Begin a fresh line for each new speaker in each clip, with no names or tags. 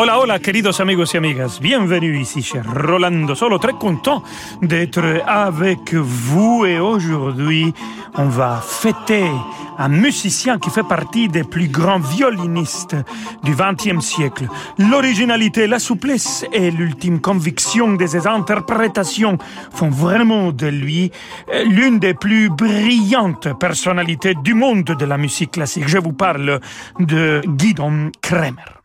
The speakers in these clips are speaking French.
Hola, hola, queridos amigos y amigas. Bienvenue ici chez Rolando Solo. Très content d'être avec vous et aujourd'hui, on va fêter un musicien qui fait partie des plus grands violinistes du XXe siècle. L'originalité, la souplesse et l'ultime conviction de ses interprétations font vraiment de lui l'une des plus brillantes personnalités du monde de la musique classique. Je vous parle de Guidon Kremer.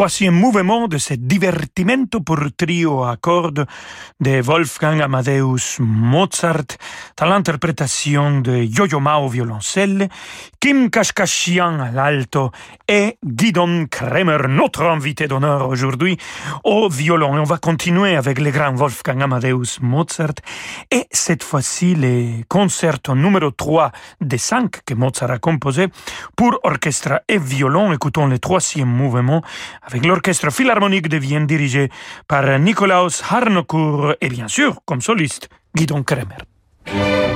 Troisième mouvement de ce divertimento pour trio à cordes de Wolfgang Amadeus Mozart, dans l'interprétation de Yo-Yo Ma au violoncelle, Kim Kashkashian à l'alto et Guidon Kremer, notre invité d'honneur aujourd'hui, au violon. Et on va continuer avec le grand Wolfgang Amadeus Mozart et cette fois-ci les concertos numéro 3 des 5 que Mozart a composé pour orchestre et violon. Écoutons le troisième mouvement avec l'orchestre philharmonique de Vienne dirigé par Nikolaus Harnoncourt et bien sûr, comme soliste, Guidon Kremer.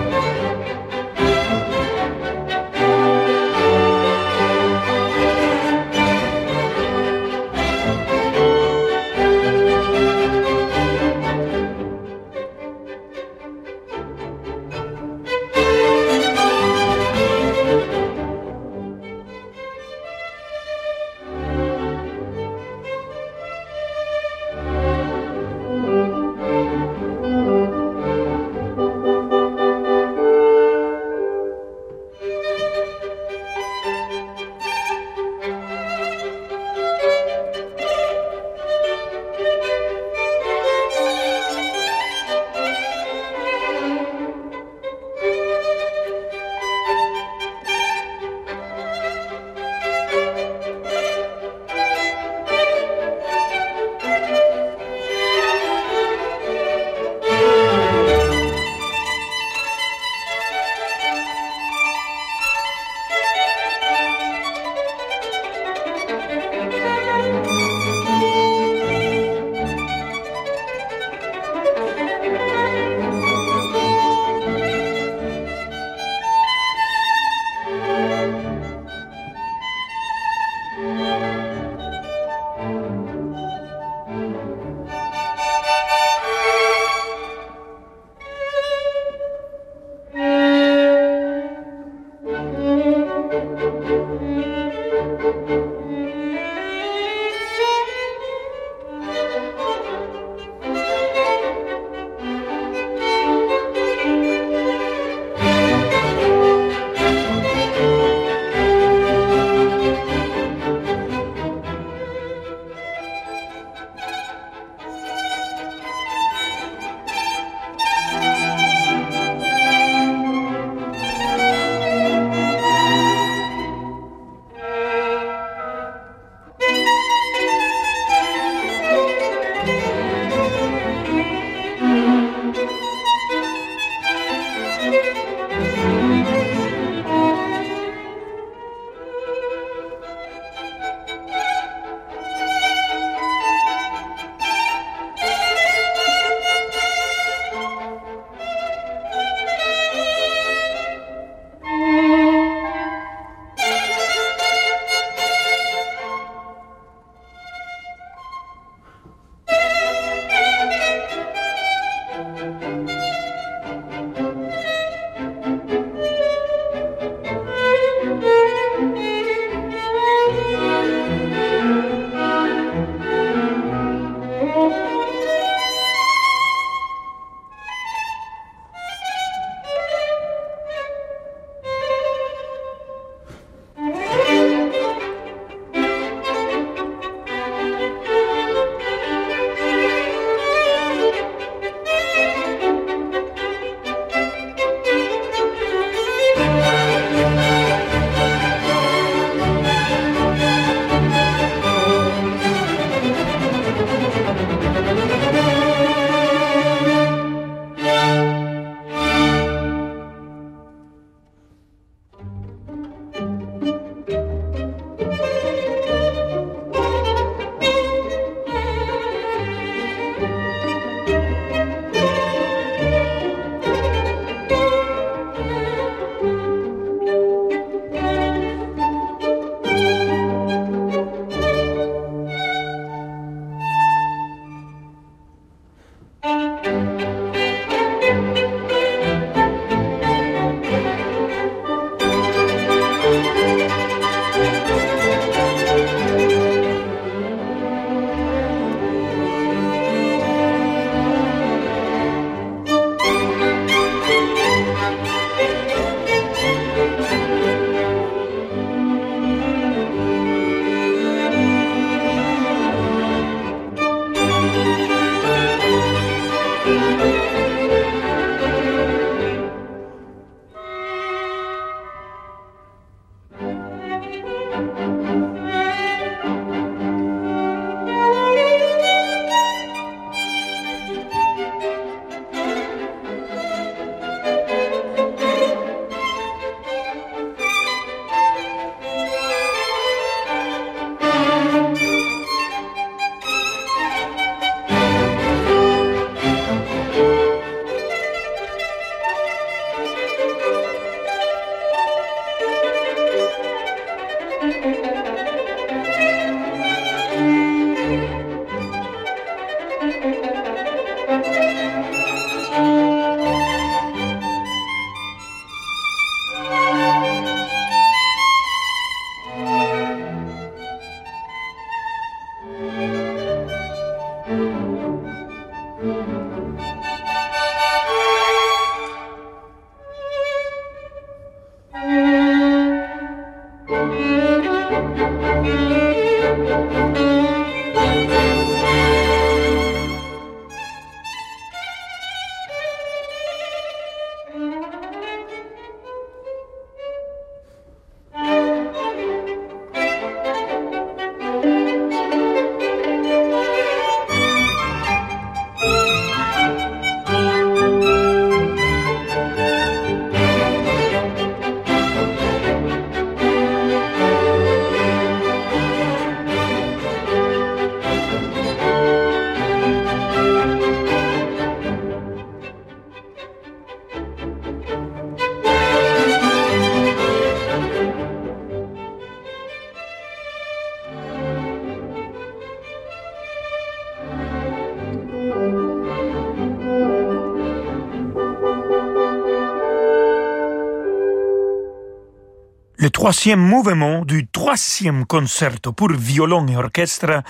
Troisième mouvement du troisième concerto pour violon et orchestre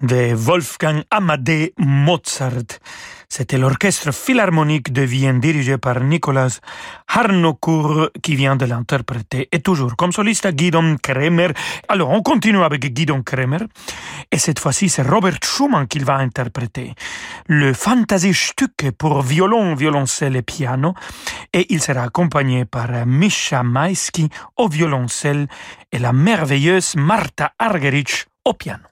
de Wolfgang Amadeus Mozart. C'était l'orchestre philharmonique de Vienne dirigé par Nicolas Harnoncourt qui vient de l'interpréter. Et toujours comme soliste Guidon Kremer. Alors on continue avec Guidon Kremer. Et cette fois-ci c'est Robert Schumann qui va interpréter. Le Stück pour violon, violoncelle et piano. Et il sera accompagné par Misha Maisky au violoncelle et la merveilleuse Marta Argerich au piano.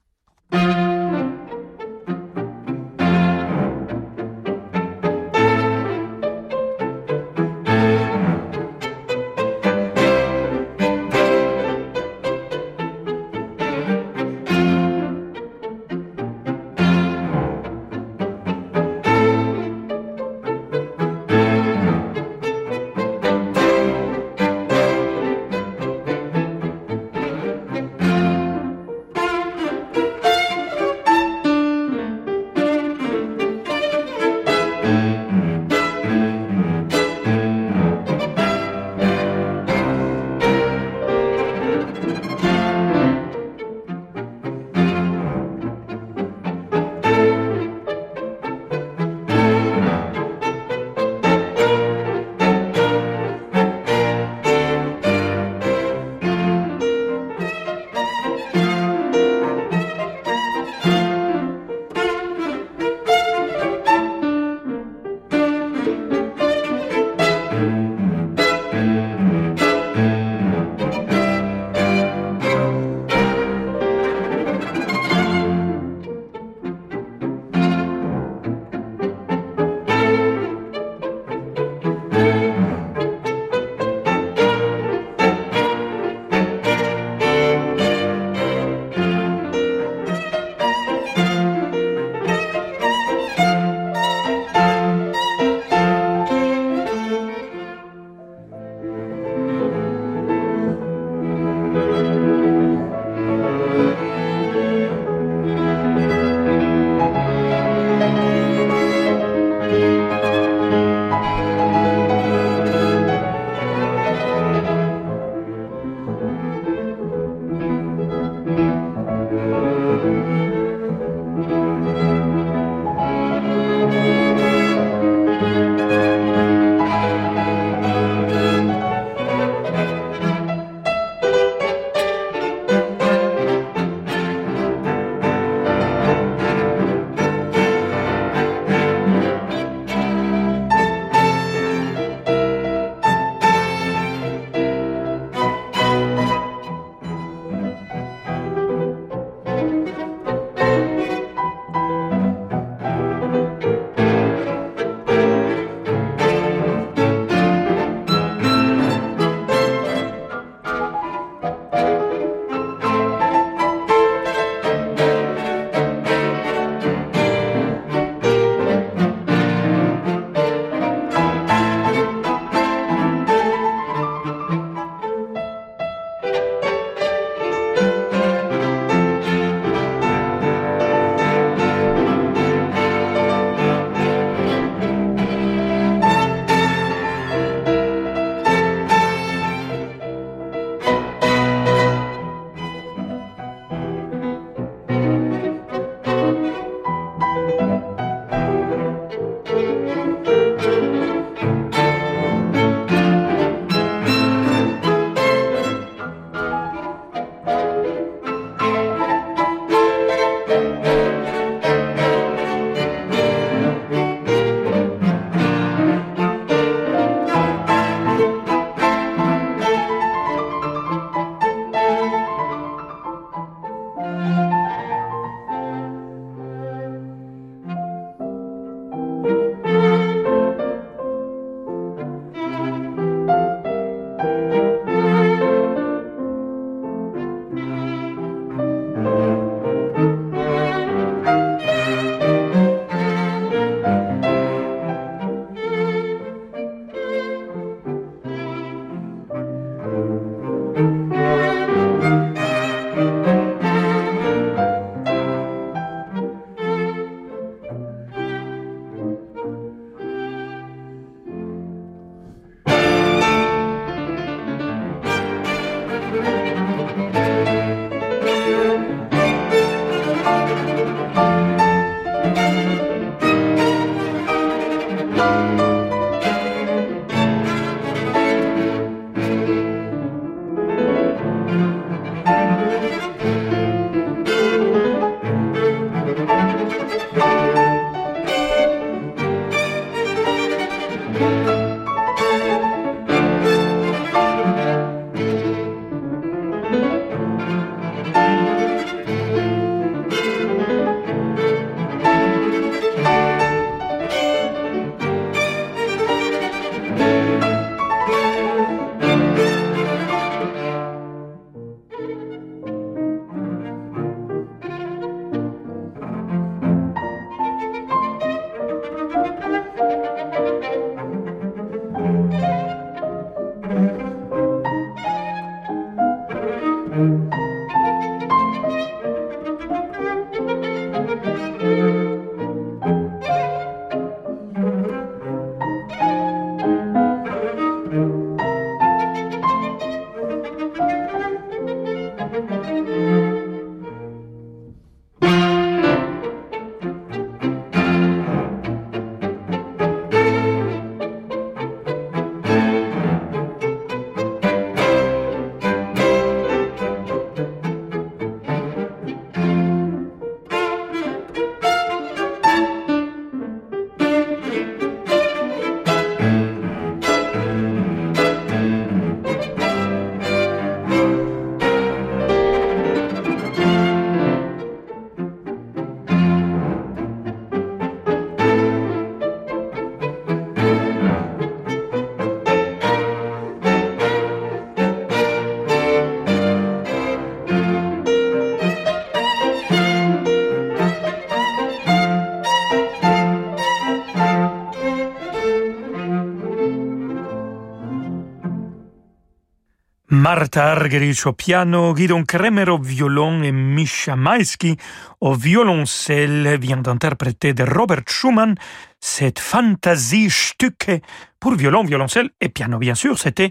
Marta Argerich au piano, Guidon Kremer au violon et Misha Maisky au violoncelle vient d'interpréter de Robert Schumann cette Fantasie-Stücke pour violon, violoncelle et piano, bien sûr. C'était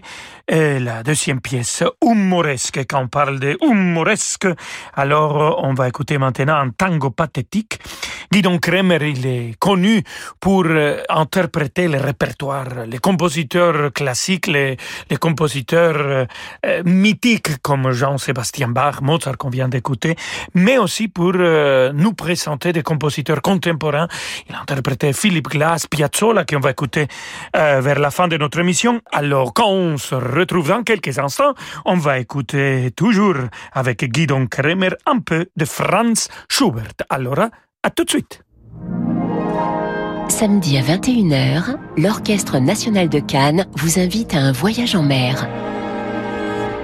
euh, la deuxième pièce humoresque. Quand on parle de humoresque, alors on va écouter maintenant un tango pathétique. Guidon Kremer, il est connu pour euh, interpréter le répertoire, les compositeurs classiques, les, compositeurs euh, euh, mythiques comme Jean-Sébastien Bach, Mozart qu'on vient d'écouter, mais aussi pour euh, nous présenter des compositeurs contemporains. Il a Philippe Glass, Piazzolla, qu'on va écouter euh, vers la fin de notre émission. Alors, quand on se retrouve dans quelques instants, on va écouter toujours avec Guidon Kremer un peu de Franz Schubert. Alors, à tout de suite.
Samedi à 21h, l'Orchestre national de Cannes vous invite à un voyage en mer.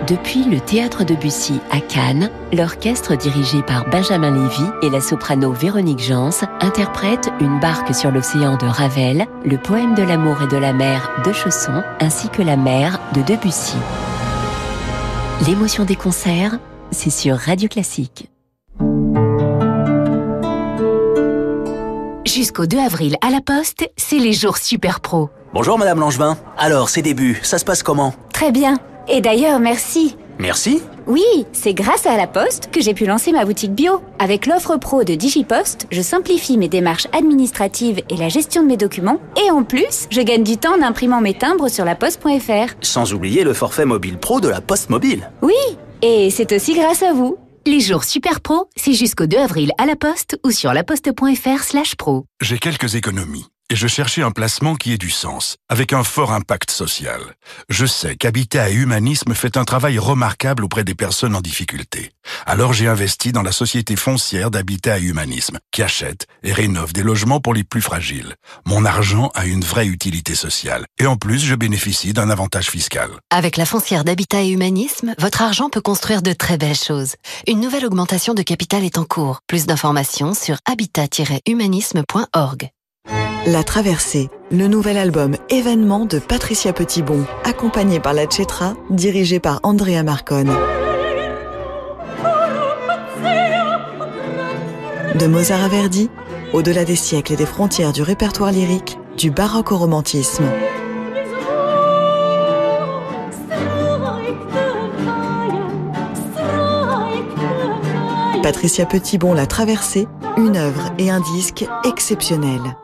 Depuis le théâtre de Bussy à Cannes, l'orchestre dirigé par Benjamin Lévy et la soprano Véronique Jans interprète Une barque sur l'océan de Ravel, le poème de l'amour et de la mer de Chausson, ainsi que La mer de Debussy. L'émotion des concerts, c'est sur Radio Classique.
Jusqu'au 2 avril à la Poste, c'est les jours super pro.
Bonjour Madame Langevin. Alors, ces débuts, ça se passe comment?
Très bien. Et d'ailleurs, merci.
Merci.
Oui, c'est grâce à la Poste que j'ai pu lancer ma boutique bio. Avec l'offre pro de DigiPost, je simplifie mes démarches administratives et la gestion de mes documents. Et en plus, je gagne du temps en imprimant mes timbres sur la poste.fr.
Sans oublier le forfait mobile pro de la Poste Mobile.
Oui, et c'est aussi grâce à vous.
Les jours super pro, c'est jusqu'au 2 avril à la Poste ou sur laposte.fr slash pro.
J'ai quelques économies et je cherchais un placement qui ait du sens, avec un fort impact social. Je sais qu'Habitat et Humanisme fait un travail remarquable auprès des personnes en difficulté. Alors j'ai investi dans la société foncière d'Habitat et Humanisme, qui achète et rénove des logements pour les plus fragiles. Mon argent a une vraie utilité sociale, et en plus je bénéficie d'un avantage fiscal.
Avec la foncière d'Habitat et Humanisme, votre argent peut construire de très belles choses. Une nouvelle augmentation de capital est en cours. Plus d'informations sur habitat-humanisme.org.
La Traversée, le nouvel album événement de Patricia Petitbon, accompagné par la Chetra, dirigé par Andrea Marcone. De Mozart à Verdi, au-delà des siècles et des frontières du répertoire lyrique, du baroque au romantisme. Patricia Petitbon, La Traversée, une œuvre et un disque exceptionnels.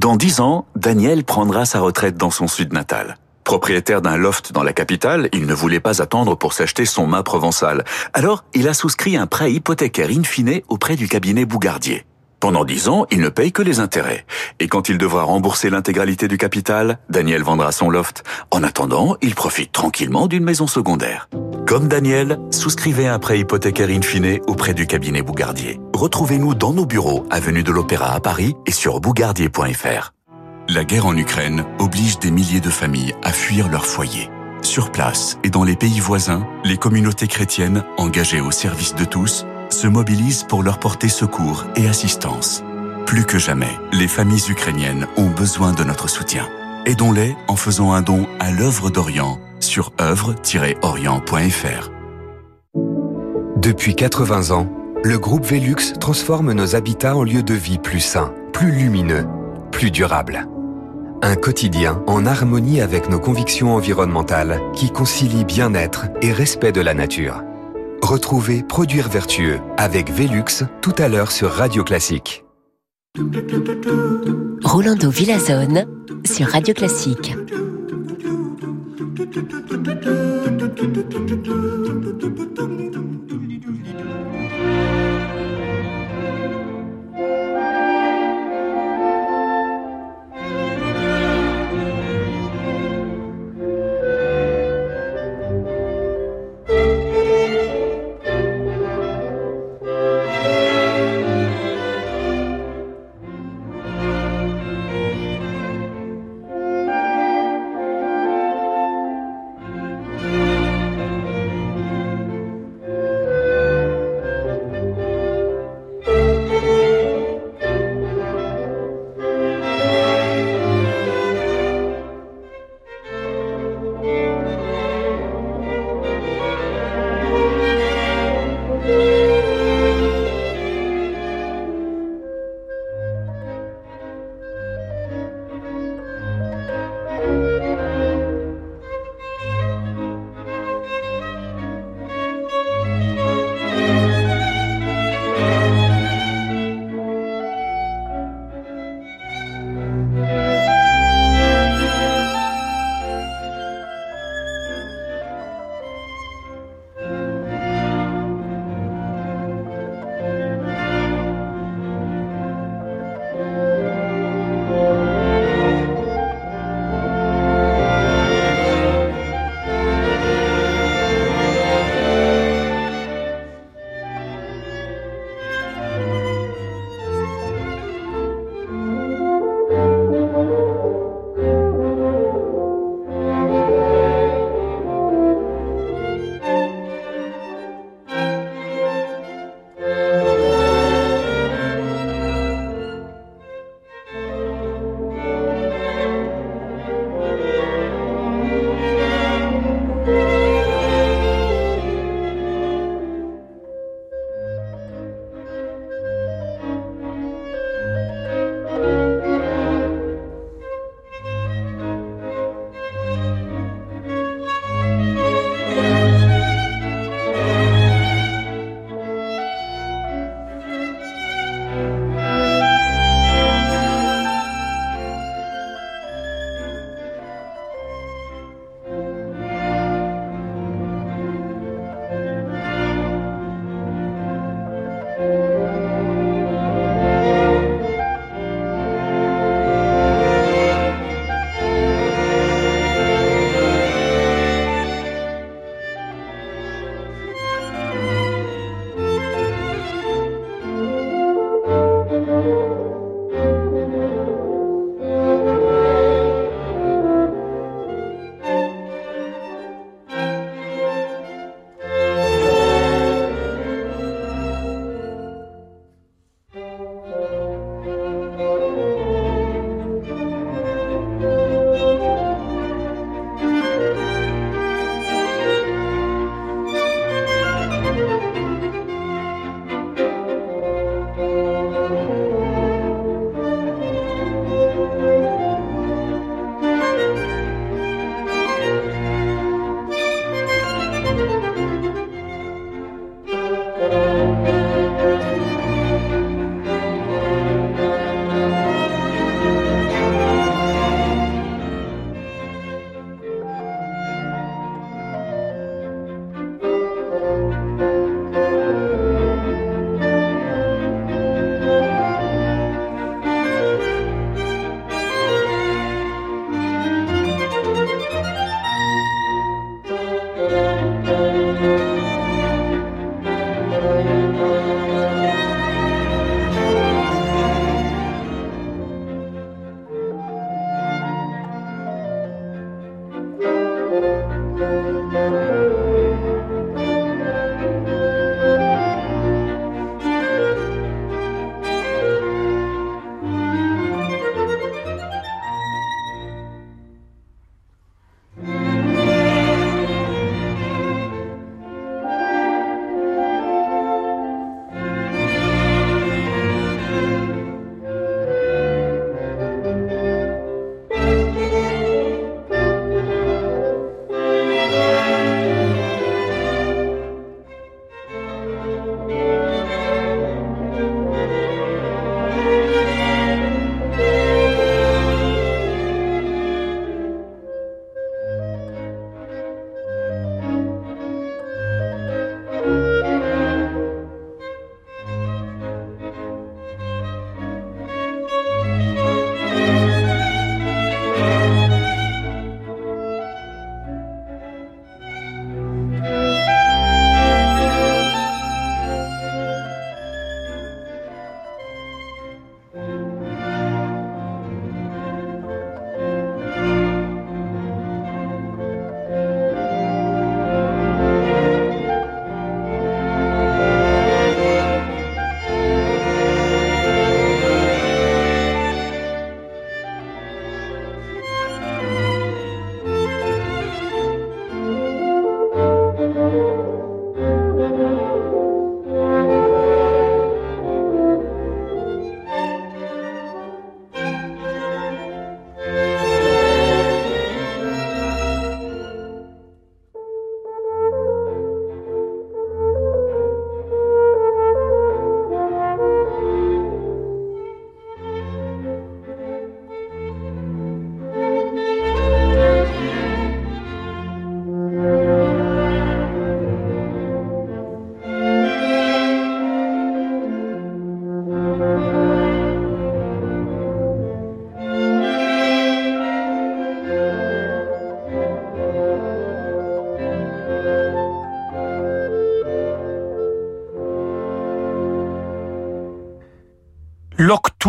Dans dix ans, Daniel prendra sa retraite dans son sud natal. Propriétaire d'un loft dans la capitale, il ne voulait pas attendre pour s'acheter son mât provençal. Alors, il a souscrit un prêt hypothécaire in fine auprès du cabinet Bougardier. Pendant dix ans, il ne paye que les intérêts. Et quand il devra rembourser l'intégralité du capital, Daniel vendra son loft. En attendant, il profite tranquillement d'une maison secondaire. Comme Daniel, souscrivez un prêt hypothécaire in fine auprès du cabinet Bougardier. Retrouvez-nous dans nos bureaux, avenue de l'Opéra à Paris et sur bougardier.fr.
La guerre en Ukraine oblige des milliers de familles à fuir leur foyer. Sur place et dans les pays voisins, les communautés chrétiennes, engagées au service de tous, se mobilisent pour leur porter secours et assistance. Plus que jamais, les familles ukrainiennes ont besoin de notre soutien. Aidons-les en faisant un don à l'œuvre d'Orient sur œuvre-orient.fr.
Depuis 80 ans, le groupe Velux transforme nos habitats en lieux de vie plus sains, plus lumineux, plus durables. Un quotidien en harmonie avec nos convictions environnementales qui concilie bien-être et respect de la nature. Retrouvez Produire vertueux avec Velux tout à l'heure sur Radio Classique.
Rolando Villazone sur Radio Classique.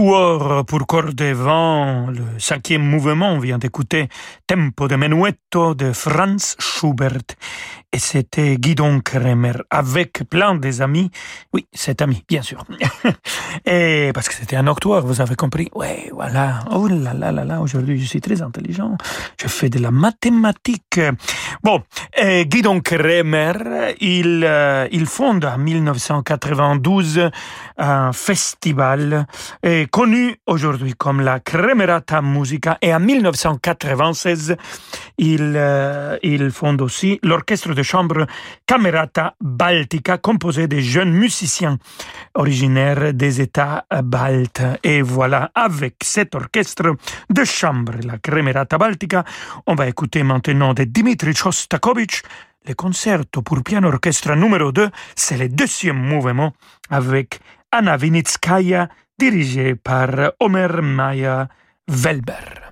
Pour cordes et vent, le cinquième mouvement, on vient d'écouter Tempo de Menuetto de Franz Schubert. Et c'était Guidon Kremer avec plein des amis. Oui, cet ami, bien sûr. et parce que c'était un octuor, vous avez compris. Ouais, voilà. Oh là là là là, aujourd'hui je suis très intelligent. Je fais de la mathématique. Bon, Guidon Kremer, il, euh, il fonde en 1992 un festival est connu aujourd'hui comme la Cremerata Musica et en 1996, il, euh, il fonde aussi l'orchestre de chambre Camerata Baltica composé de jeunes musiciens originaires des États baltes. Et voilà, avec cet orchestre de chambre, la Cremerata Baltica, on va écouter maintenant de Dimitri Shostakovich le concerto pour piano orchestre numéro 2, c'est le deuxième mouvement avec Anna Vinitskaya dirigé par Omer Maya Welber.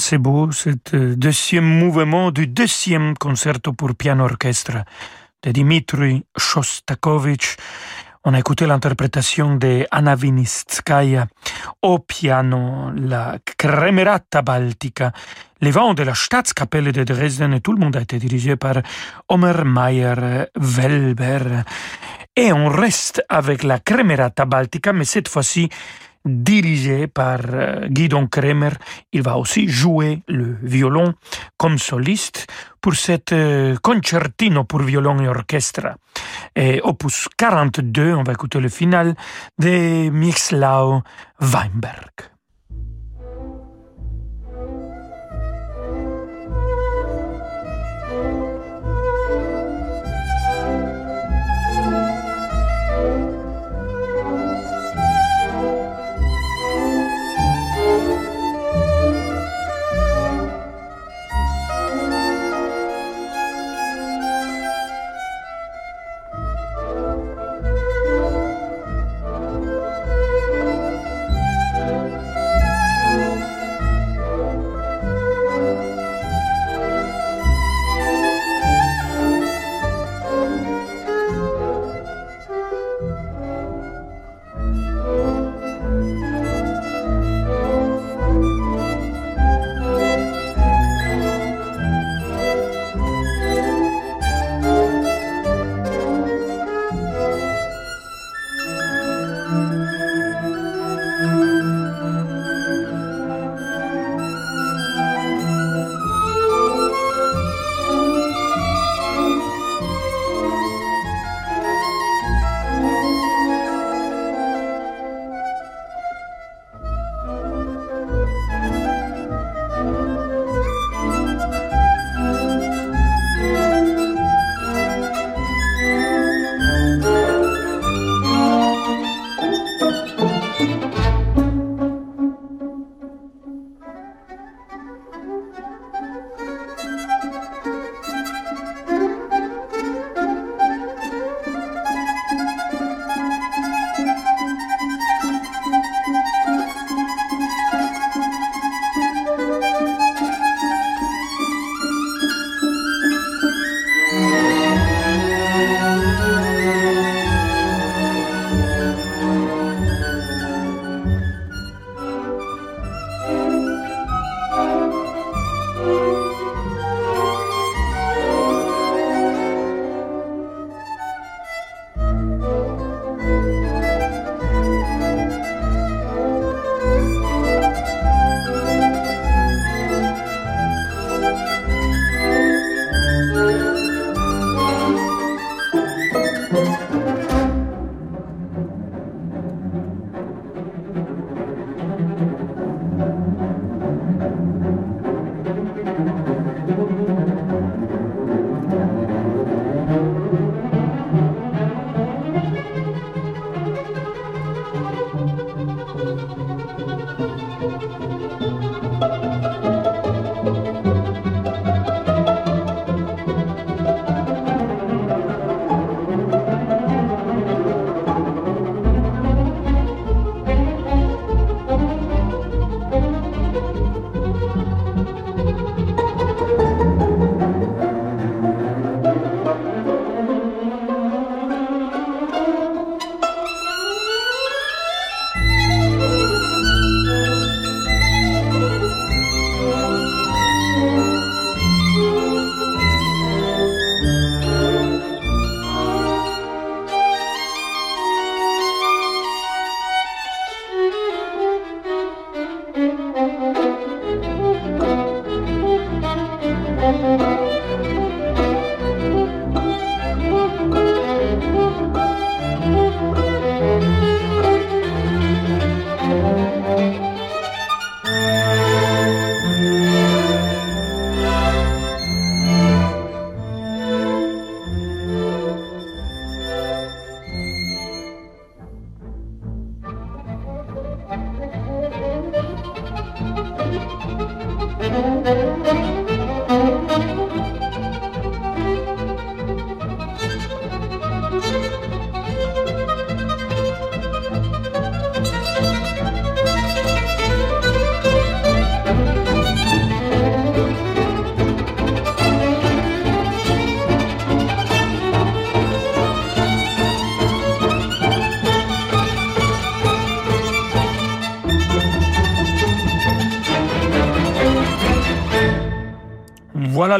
C'est beau, ce deuxième mouvement du deuxième concerto pour piano orchestre de Dimitri Shostakovich. On a écouté l'interprétation de Anna Vinitskaya au piano, la Kremerata Baltica, les vents de la Staatskapelle de Dresden et tout le monde a été dirigé par Omer Mayer Welber. Et on reste avec la Kremerata Baltica, mais cette fois-ci dirigé par euh, Guidon Kremer. Il va aussi jouer le violon comme soliste pour cette euh, concertino pour violon et orchestre. Et opus 42, on va écouter le final de Mixlau Weinberg.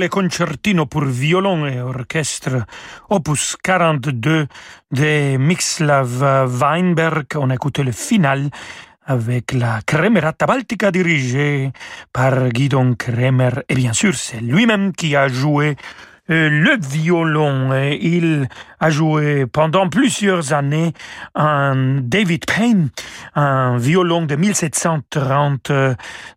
Concertino pour violon et orchestre, opus 42 de Mixlav Weinberg. On a écouté le final avec la Cremerata Baltica dirigée par Guidon Kremer. Et bien sûr, c'est lui-même qui a joué le violon. Il a joué pendant plusieurs années un David Payne, un violon de 1730 euh,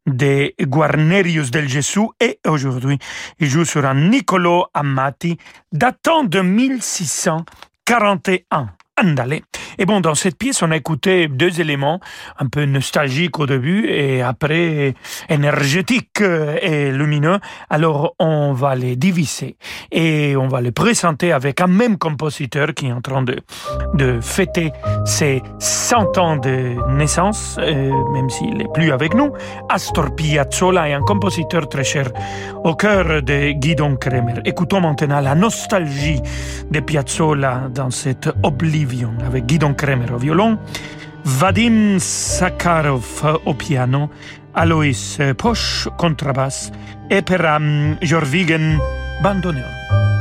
de Guarnerius del Gesù et aujourd'hui il joue sur un Niccolo Amati datant de 1641. Andale. Et bon, dans cette pièce, on a écouté deux éléments, un peu nostalgiques au début et après énergétiques et lumineux. Alors, on va les diviser et on va les présenter avec un même compositeur qui est en train de, de fêter ses 100 ans de naissance, euh, même s'il n'est plus avec nous. Astor Piazzolla est un compositeur très cher au cœur de Guidon Kremer. Écoutons maintenant la nostalgie de Piazzolla dans cette Oblivion avec Guidon Don Kremer au violon, Vadim Sakharov au piano, Alois Posch contrabasse et Peram Jorvigen bandoneon.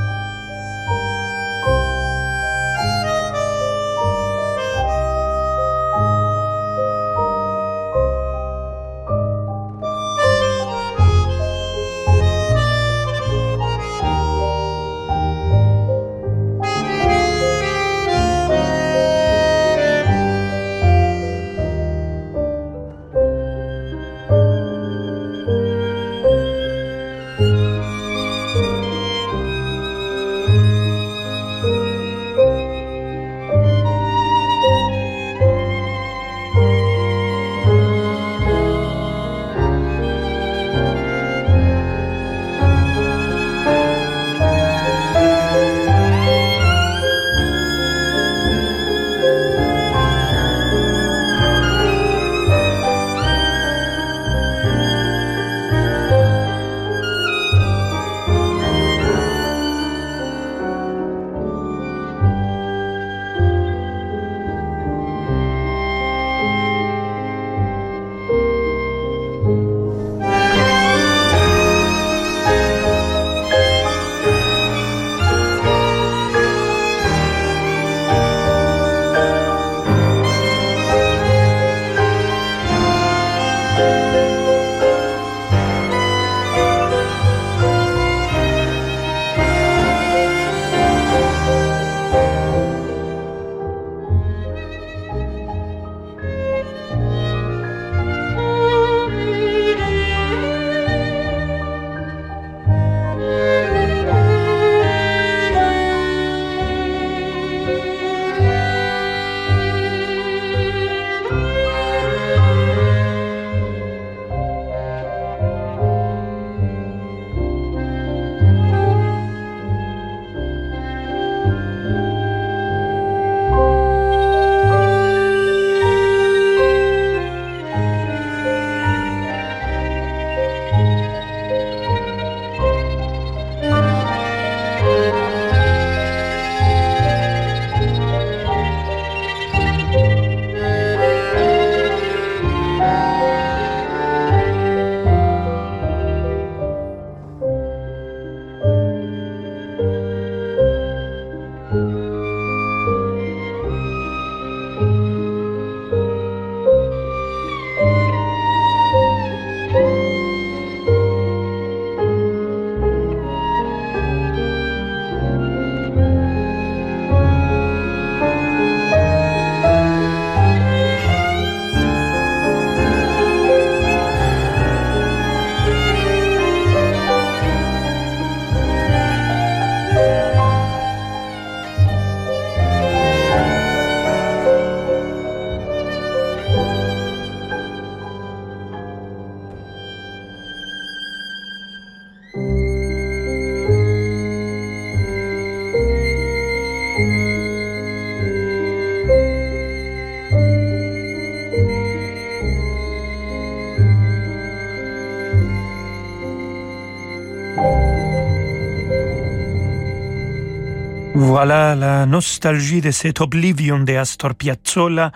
Voilà la nostalgie de cette oblivion de Astor Piazzolla,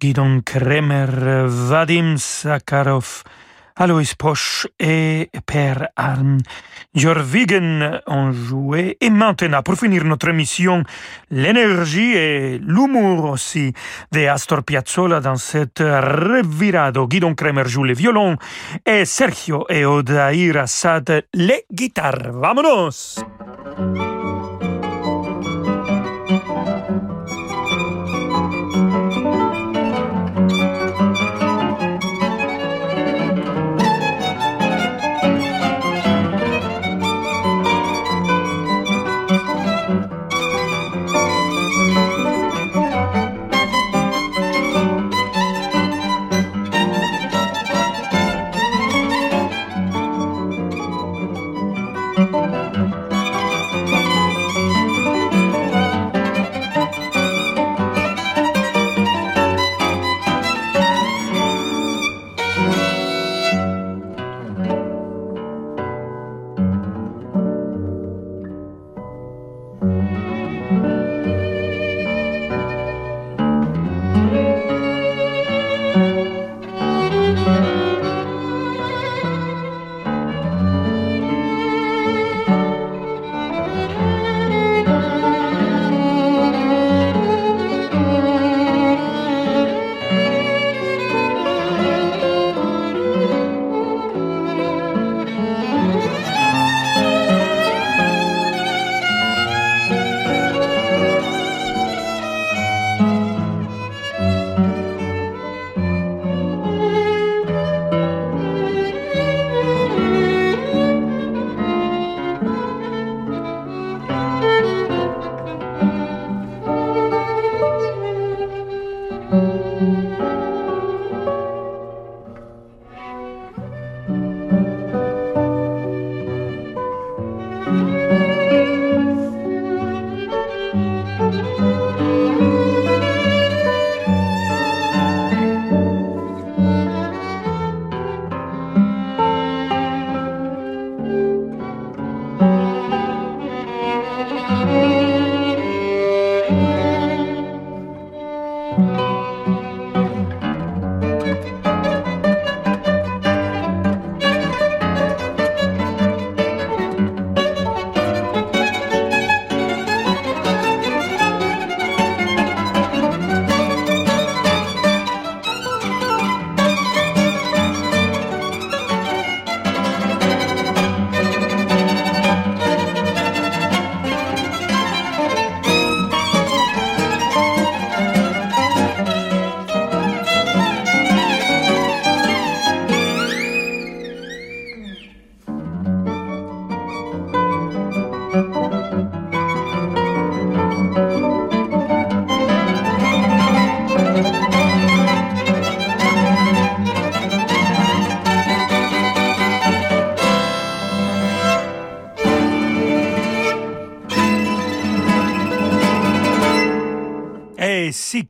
Guidon Kremer, Vadim Sakharov, Alois Poche et Père Arm. Jorvigen ont joué. Et maintenant, pour finir notre émission, l'énergie et l'humour aussi de Astor Piazzolla dans cette revirado. Guidon Kremer joue le violon et Sergio et Odair Assad les guitares. Vámonos!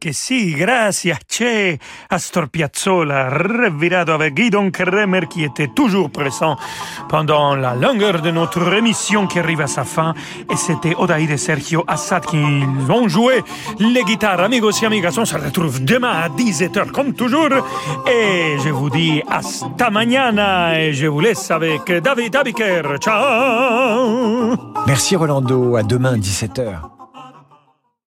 Che sì, grazie, c'è Astor Piazzolla, revirado avec Guidon Kremer qui était toujours présent pendant la longueur de notre émission qui arrive à sa fin. Et c'était Odaïde et Sergio Assad qui ont joué les guitares. Amigos et amigas, on se retrouve demain à 17h comme toujours. Et je vous dis hasta mañana et je vous laisse avec David Abiker. Ciao
Merci Rolando, à demain 17h.